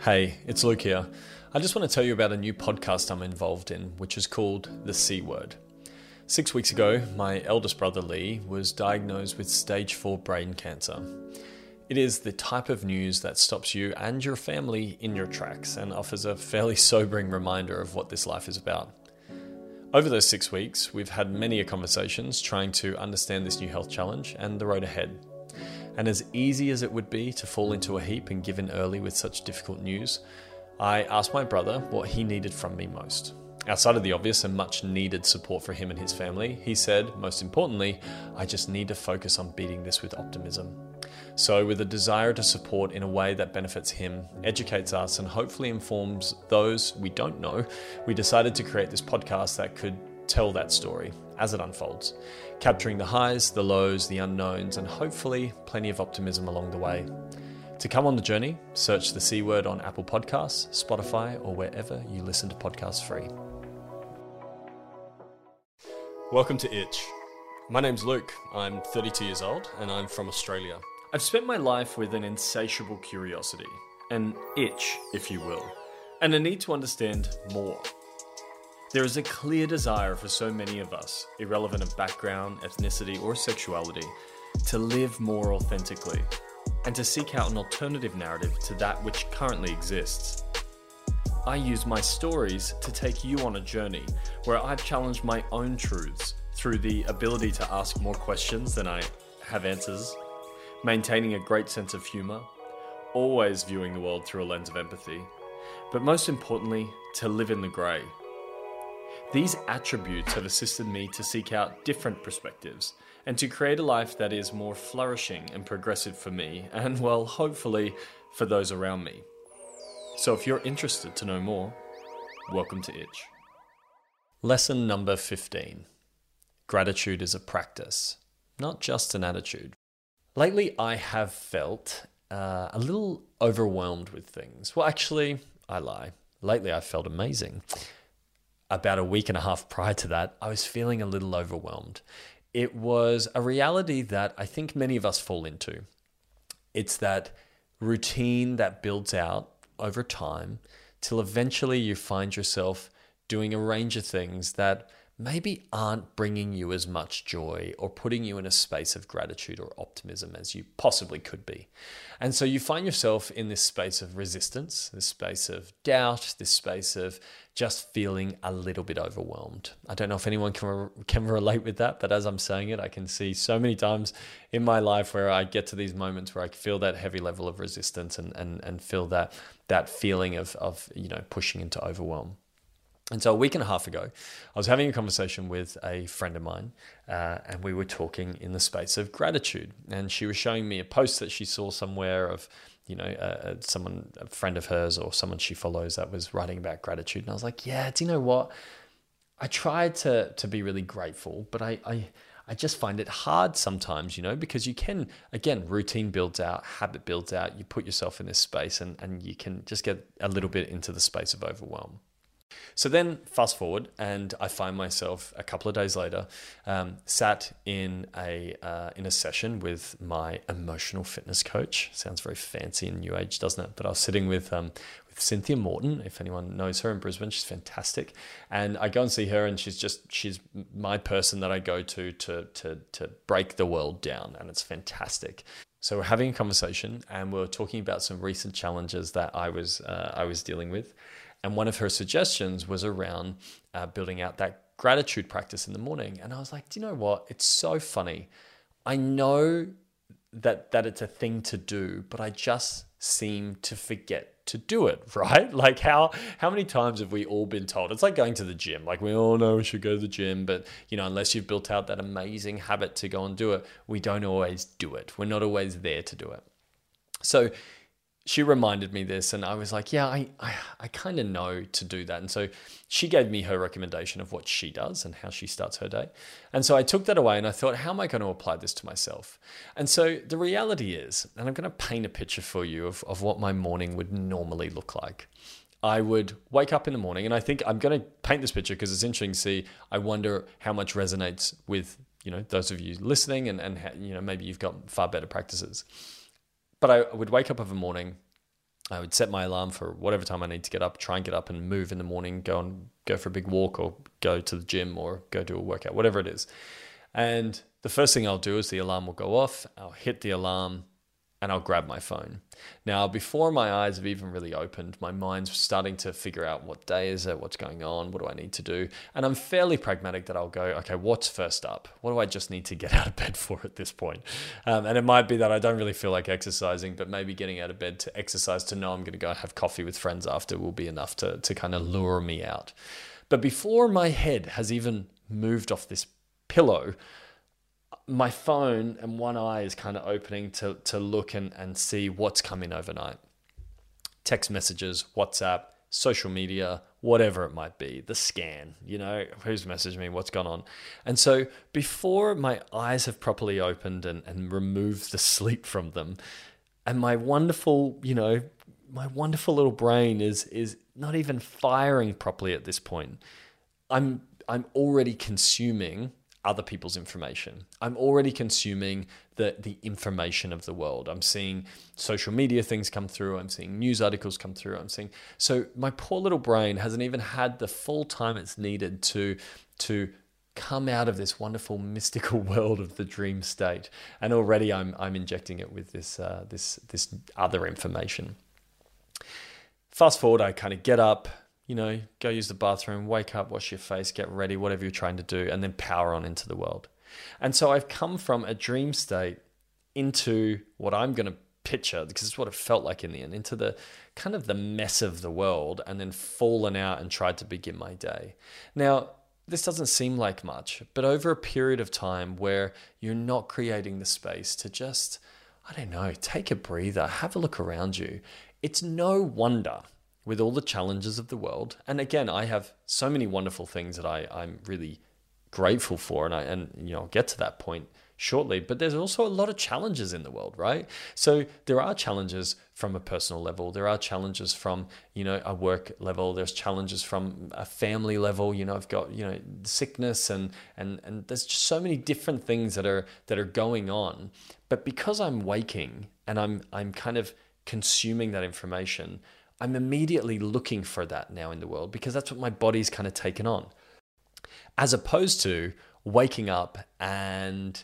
Hey, it's Luke here. I just want to tell you about a new podcast I'm involved in, which is called The C Word. Six weeks ago, my eldest brother Lee was diagnosed with stage 4 brain cancer. It is the type of news that stops you and your family in your tracks and offers a fairly sobering reminder of what this life is about. Over those six weeks, we've had many conversations trying to understand this new health challenge and the road ahead. And as easy as it would be to fall into a heap and give in early with such difficult news, I asked my brother what he needed from me most. Outside of the obvious and much needed support for him and his family, he said, most importantly, I just need to focus on beating this with optimism. So, with a desire to support in a way that benefits him, educates us, and hopefully informs those we don't know, we decided to create this podcast that could tell that story as it unfolds, capturing the highs, the lows, the unknowns, and hopefully plenty of optimism along the way. To come on the journey, search the C word on Apple Podcasts, Spotify, or wherever you listen to podcasts free. Welcome to Itch. My name's Luke. I'm 32 years old and I'm from Australia. I've spent my life with an insatiable curiosity, an itch, if you will, and a need to understand more. There is a clear desire for so many of us, irrelevant of background, ethnicity, or sexuality, to live more authentically and to seek out an alternative narrative to that which currently exists. I use my stories to take you on a journey where I've challenged my own truths through the ability to ask more questions than I have answers, maintaining a great sense of humour, always viewing the world through a lens of empathy, but most importantly, to live in the grey these attributes have assisted me to seek out different perspectives and to create a life that is more flourishing and progressive for me, and well, hopefully, for those around me. So if you're interested to know more, welcome to Itch. Lesson number 15 Gratitude is a practice, not just an attitude. Lately, I have felt uh, a little overwhelmed with things. Well, actually, I lie. Lately, I've felt amazing about a week and a half prior to that, I was feeling a little overwhelmed. It was a reality that I think many of us fall into. It's that routine that builds out over time till eventually you find yourself doing a range of things that maybe aren't bringing you as much joy or putting you in a space of gratitude or optimism as you possibly could be. And so you find yourself in this space of resistance, this space of doubt, this space of just feeling a little bit overwhelmed. I don't know if anyone can, can relate with that, but as I'm saying it, I can see so many times in my life where I get to these moments where I feel that heavy level of resistance and, and, and feel that, that feeling of, of, you know, pushing into overwhelm. And so a week and a half ago, I was having a conversation with a friend of mine, uh, and we were talking in the space of gratitude. And she was showing me a post that she saw somewhere of, you know, uh, someone, a friend of hers or someone she follows that was writing about gratitude. And I was like, yeah, do you know what? I tried to to be really grateful, but I, I I just find it hard sometimes, you know, because you can, again, routine builds out, habit builds out, you put yourself in this space and, and you can just get a little bit into the space of overwhelm. So then, fast forward, and I find myself a couple of days later, um, sat in a uh, in a session with my emotional fitness coach. Sounds very fancy and new age, doesn't it? But I was sitting with um, with Cynthia Morton. If anyone knows her in Brisbane, she's fantastic. And I go and see her, and she's just she's my person that I go to to to to break the world down, and it's fantastic. So we're having a conversation, and we're talking about some recent challenges that I was uh, I was dealing with. And one of her suggestions was around uh, building out that gratitude practice in the morning. And I was like, do you know what? It's so funny. I know that that it's a thing to do, but I just seem to forget to do it, right? Like how how many times have we all been told? It's like going to the gym. Like we all know we should go to the gym, but you know, unless you've built out that amazing habit to go and do it, we don't always do it. We're not always there to do it. So she reminded me this and I was like, yeah, I, I, I kind of know to do that. And so she gave me her recommendation of what she does and how she starts her day. And so I took that away and I thought, how am I going to apply this to myself? And so the reality is, and I'm going to paint a picture for you of, of what my morning would normally look like. I would wake up in the morning and I think I'm going to paint this picture because it's interesting to see. I wonder how much resonates with, you know, those of you listening and, and, you know, maybe you've got far better practices. But I would wake up of a morning I would set my alarm for whatever time I need to get up, try and get up and move in the morning, go and go for a big walk or go to the gym or go do a workout, whatever it is. And the first thing I'll do is the alarm will go off. I'll hit the alarm and I'll grab my phone. Now, before my eyes have even really opened, my mind's starting to figure out what day is it, what's going on, what do I need to do. And I'm fairly pragmatic that I'll go, okay, what's first up? What do I just need to get out of bed for at this point? Um, and it might be that I don't really feel like exercising, but maybe getting out of bed to exercise to know I'm going to go have coffee with friends after will be enough to, to kind of lure me out. But before my head has even moved off this pillow, my phone and one eye is kind of opening to, to look and, and see what's coming overnight. Text messages, WhatsApp, social media, whatever it might be, the scan, you know, who's messaged me, what's gone on. And so before my eyes have properly opened and, and removed the sleep from them, and my wonderful, you know, my wonderful little brain is is not even firing properly at this point. I'm I'm already consuming other people's information. I'm already consuming the the information of the world. I'm seeing social media things come through. I'm seeing news articles come through. I'm seeing so my poor little brain hasn't even had the full time it's needed to to come out of this wonderful mystical world of the dream state. And already I'm I'm injecting it with this uh, this this other information. Fast forward, I kind of get up, you know, go use the bathroom, wake up, wash your face, get ready, whatever you're trying to do, and then power on into the world. And so I've come from a dream state into what I'm going to picture, because it's what it felt like in the end, into the kind of the mess of the world, and then fallen out and tried to begin my day. Now, this doesn't seem like much, but over a period of time where you're not creating the space to just, I don't know, take a breather, have a look around you, it's no wonder with all the challenges of the world. And again, I have so many wonderful things that I, I'm really grateful for, and I and you know I'll get to that point shortly. But there's also a lot of challenges in the world, right? So there are challenges from a personal level. There are challenges from you know a work level. There's challenges from a family level. You know, I've got you know sickness and and and there's just so many different things that are that are going on. But because I'm waking and I'm I'm kind of consuming that information I'm immediately looking for that now in the world because that's what my body's kind of taken on. As opposed to waking up and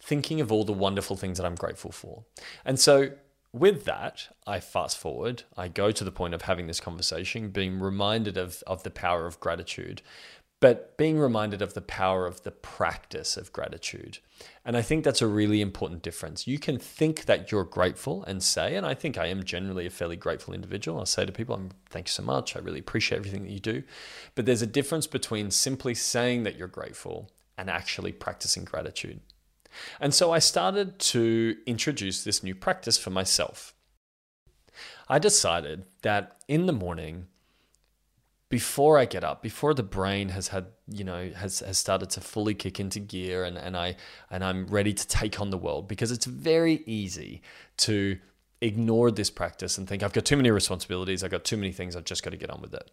thinking of all the wonderful things that I'm grateful for. And so with that, I fast forward, I go to the point of having this conversation, being reminded of, of the power of gratitude, but being reminded of the power of the practice of gratitude. And I think that's a really important difference. You can think that you're grateful and say, and I think I am generally a fairly grateful individual. I say to people, I'm thank you so much. I really appreciate everything that you do. But there's a difference between simply saying that you're grateful and actually practicing gratitude. And so I started to introduce this new practice for myself. I decided that in the morning, before I get up, before the brain has had, you know, has, has started to fully kick into gear and, and I and I'm ready to take on the world because it's very easy to ignore this practice and think I've got too many responsibilities, I've got too many things, I've just got to get on with it.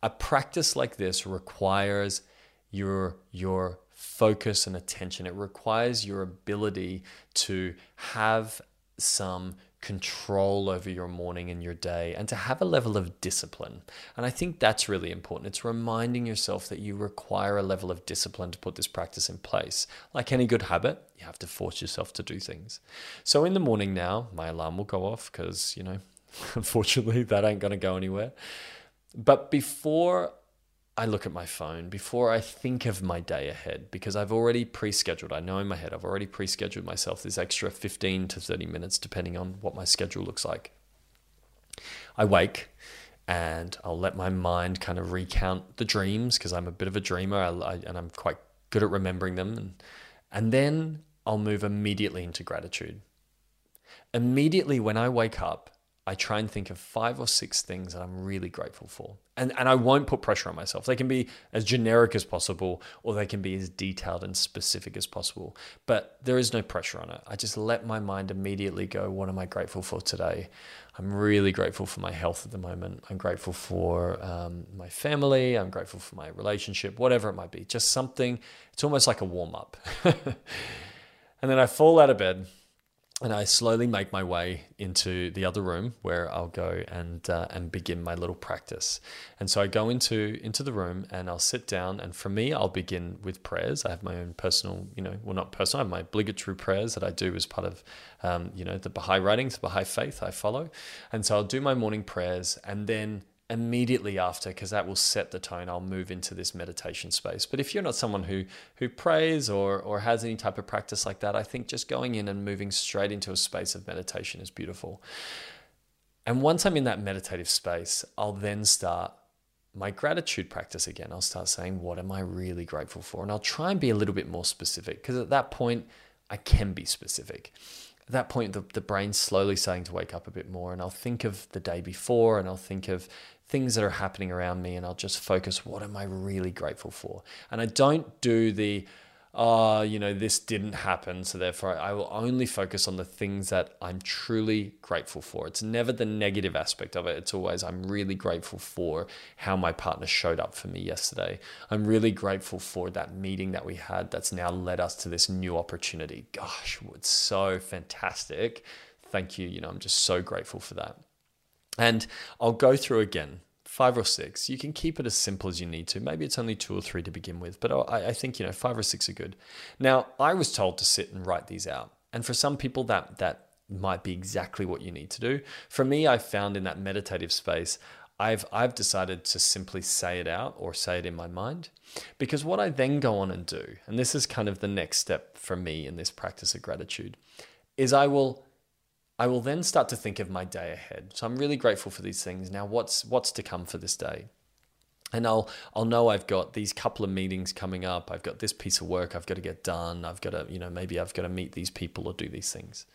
A practice like this requires your your focus and attention. It requires your ability to have some control over your morning and your day and to have a level of discipline. And I think that's really important. It's reminding yourself that you require a level of discipline to put this practice in place. Like any good habit, you have to force yourself to do things. So in the morning now, my alarm will go off because, you know, unfortunately, that ain't going to go anywhere. But before I look at my phone before I think of my day ahead because I've already pre scheduled. I know in my head, I've already pre scheduled myself this extra 15 to 30 minutes, depending on what my schedule looks like. I wake and I'll let my mind kind of recount the dreams because I'm a bit of a dreamer I, I, and I'm quite good at remembering them. And, and then I'll move immediately into gratitude. Immediately when I wake up, I try and think of five or six things that I'm really grateful for. And, and I won't put pressure on myself. They can be as generic as possible or they can be as detailed and specific as possible. But there is no pressure on it. I just let my mind immediately go, what am I grateful for today? I'm really grateful for my health at the moment. I'm grateful for um, my family. I'm grateful for my relationship, whatever it might be. Just something, it's almost like a warm up. and then I fall out of bed and I slowly make my way into the other room where I'll go and uh, and begin my little practice. And so I go into into the room and I'll sit down. And for me, I'll begin with prayers. I have my own personal, you know, well not personal, I have my obligatory prayers that I do as part of, um, you know, the Baha'i writings, the Baha'i faith I follow. And so I'll do my morning prayers, and then immediately after because that will set the tone i'll move into this meditation space. But if you're not someone who who prays or or has any type of practice like that i think just going in and moving straight into a space of meditation is beautiful. And once i'm in that meditative space i'll then start my gratitude practice again. I'll start saying what am i really grateful for? And i'll try and be a little bit more specific because at that point i can be specific. At that point the, the brain's slowly starting to wake up a bit more and i'll think of the day before and i'll think of things that are happening around me and I'll just focus what am I really grateful for? And I don't do the oh, you know, this didn't happen, so therefore I will only focus on the things that I'm truly grateful for. It's never the negative aspect of it. It's always I'm really grateful for how my partner showed up for me yesterday. I'm really grateful for that meeting that we had that's now led us to this new opportunity. Gosh, it's so fantastic. Thank you. You know, I'm just so grateful for that. And I'll go through again five or six. You can keep it as simple as you need to. Maybe it's only two or three to begin with, but I, I, think you know five or six are good. Now, I was told to sit and write these out, and for some people that that might be exactly what you need to do. For me, I found in that meditative space, I've I've decided to simply say it out or say it in my mind, because what I then go on and do, and this is kind of the next step for me in this practice of gratitude, is I will I will then start to think of my day ahead. So I'm really grateful for these things. Now, what's what's to come for this day? And I'll I'll know I've got these couple of meetings coming up. I've got this piece of work I've got to get done. I've got to, you know, maybe I've got to meet these people or do these things.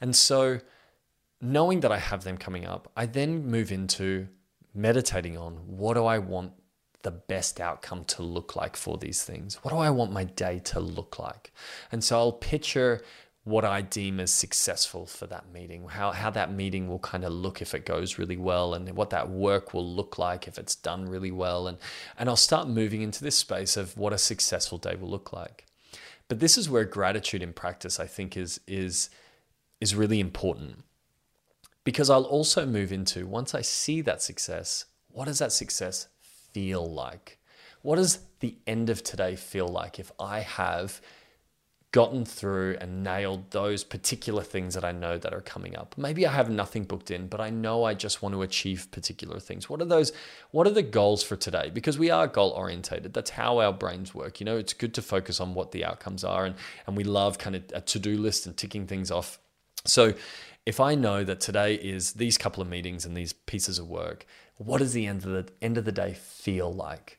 And so knowing that I have them coming up, I then move into meditating on what do I want the best outcome to look like for these things? What do I want my day to look like? And so I'll picture what I deem as successful for that meeting, how, how that meeting will kind of look if it goes really well, and what that work will look like if it's done really well. And, and I'll start moving into this space of what a successful day will look like. But this is where gratitude in practice, I think, is, is, is really important. Because I'll also move into once I see that success, what does that success feel like? What does the end of today feel like if I have gotten through and nailed those particular things that I know that are coming up. Maybe I have nothing booked in, but I know I just want to achieve particular things. What are those what are the goals for today? Because we are goal orientated. That's how our brains work. You know, it's good to focus on what the outcomes are and and we love kind of a to-do list and ticking things off. So, if I know that today is these couple of meetings and these pieces of work, what does the end of the end of the day feel like?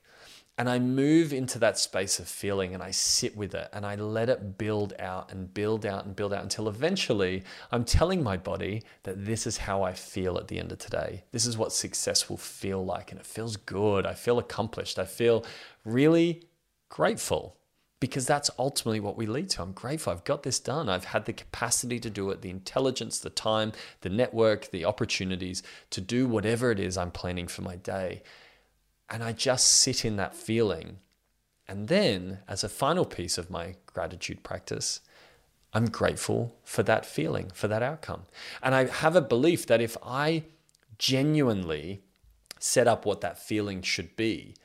And I move into that space of feeling and I sit with it and I let it build out and build out and build out until eventually I'm telling my body that this is how I feel at the end of today. This is what success will feel like. And it feels good. I feel accomplished. I feel really grateful because that's ultimately what we lead to. I'm grateful. I've got this done. I've had the capacity to do it, the intelligence, the time, the network, the opportunities to do whatever it is I'm planning for my day. And I just sit in that feeling. And then, as a final piece of my gratitude practice, I'm grateful for that feeling, for that outcome. And I have a belief that if I genuinely set up what that feeling should be,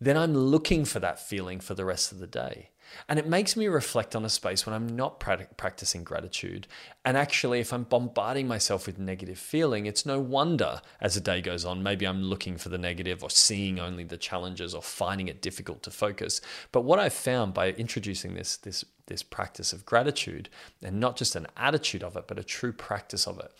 then I'm looking for that feeling for the rest of the day. And it makes me reflect on a space when I'm not practicing gratitude. And actually, if I'm bombarding myself with negative feeling, it's no wonder as the day goes on, maybe I'm looking for the negative or seeing only the challenges or finding it difficult to focus. But what I've found by introducing this, this, this practice of gratitude, and not just an attitude of it, but a true practice of it,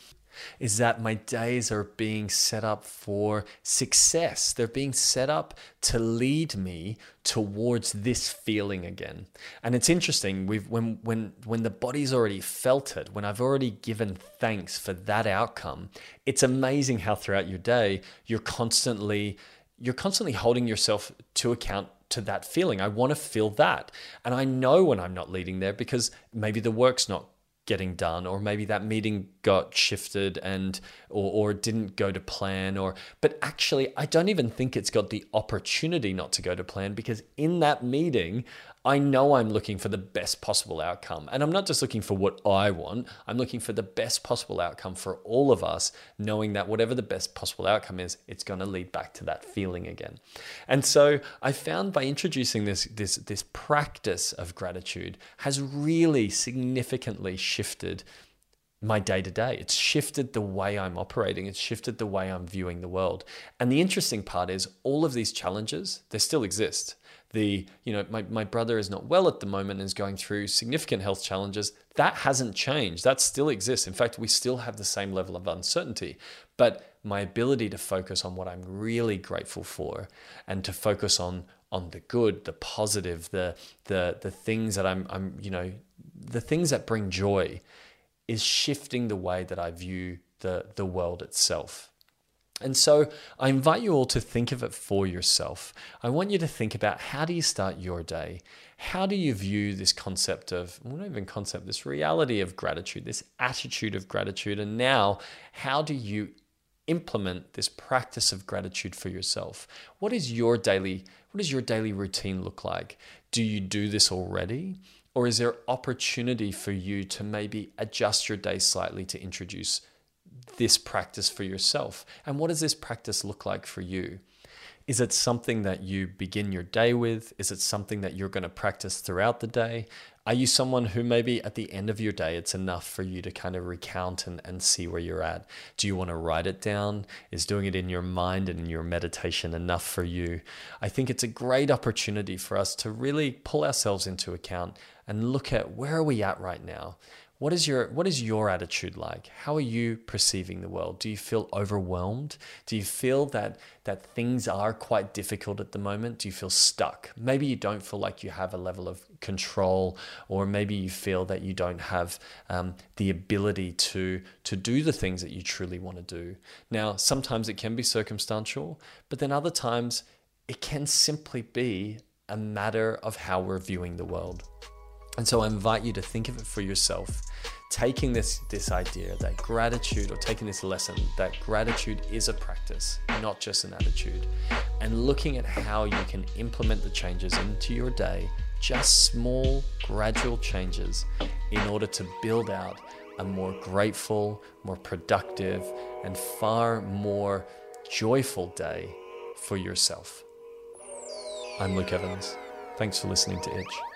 is that my days are being set up for success. They're being set up to lead me towards this feeling again. And it's interesting, we've when when when the body's already felt it, when I've already given thanks for that outcome, it's amazing how throughout your day you're constantly you're constantly holding yourself to account to that feeling. I want to feel that. And I know when I'm not leading there because maybe the work's not getting done or maybe that meeting got shifted and or, or didn't go to plan or but actually i don't even think it's got the opportunity not to go to plan because in that meeting I know I'm looking for the best possible outcome. And I'm not just looking for what I want, I'm looking for the best possible outcome for all of us, knowing that whatever the best possible outcome is, it's going to lead back to that feeling again. And so I found by introducing this, this, this practice of gratitude has really significantly shifted my day to day. It's shifted the way I'm operating. It's shifted the way I'm viewing the world. And the interesting part is all of these challenges, they still exist the you know my, my brother is not well at the moment and is going through significant health challenges. That hasn't changed. That still exists. In fact we still have the same level of uncertainty. But my ability to focus on what i'm really grateful for and to focus on on the good the positive the the the things that i'm i'm you know the things that bring joy is shifting the way that i view the the world itself and so I invite you all to think of it for yourself. I want you to think about how do you start your day? How do you view this concept of, well, not even concept, this reality of gratitude, this attitude of gratitude? And now, how do you implement this practice of gratitude for yourself? What is your daily, what does your daily routine look like? Do you do this already? Or is there opportunity for you to maybe adjust your day slightly to introduce this practice for yourself? And what does this practice look like for you? Is it something that you begin your day with? Is it something that you're going to practice throughout the day? Are you someone who maybe at the end of your day, it's enough for you to kind of recount and, and see where you're at? Do you want to write it down? Is doing it in your mind and in your meditation enough for you? I think it's a great opportunity for us to really pull ourselves into account and look at where are we at right now? What is your what is your attitude like? How are you perceiving the world? Do you feel overwhelmed? Do you feel that that things are quite difficult at the moment? Do you feel stuck? Maybe you don't feel like you have a level of control, or maybe you feel that you don't have um, the ability to to do the things that you truly want to do. Now, sometimes it can be circumstantial, but then other times it can simply be a matter of how we're viewing the world. And so I invite you to think of it for yourself, taking this, this idea that gratitude, or taking this lesson that gratitude is a practice, not just an attitude, and looking at how you can implement the changes into your day, just small, gradual changes, in order to build out a more grateful, more productive, and far more joyful day for yourself. I'm Luke Evans. Thanks for listening to Itch.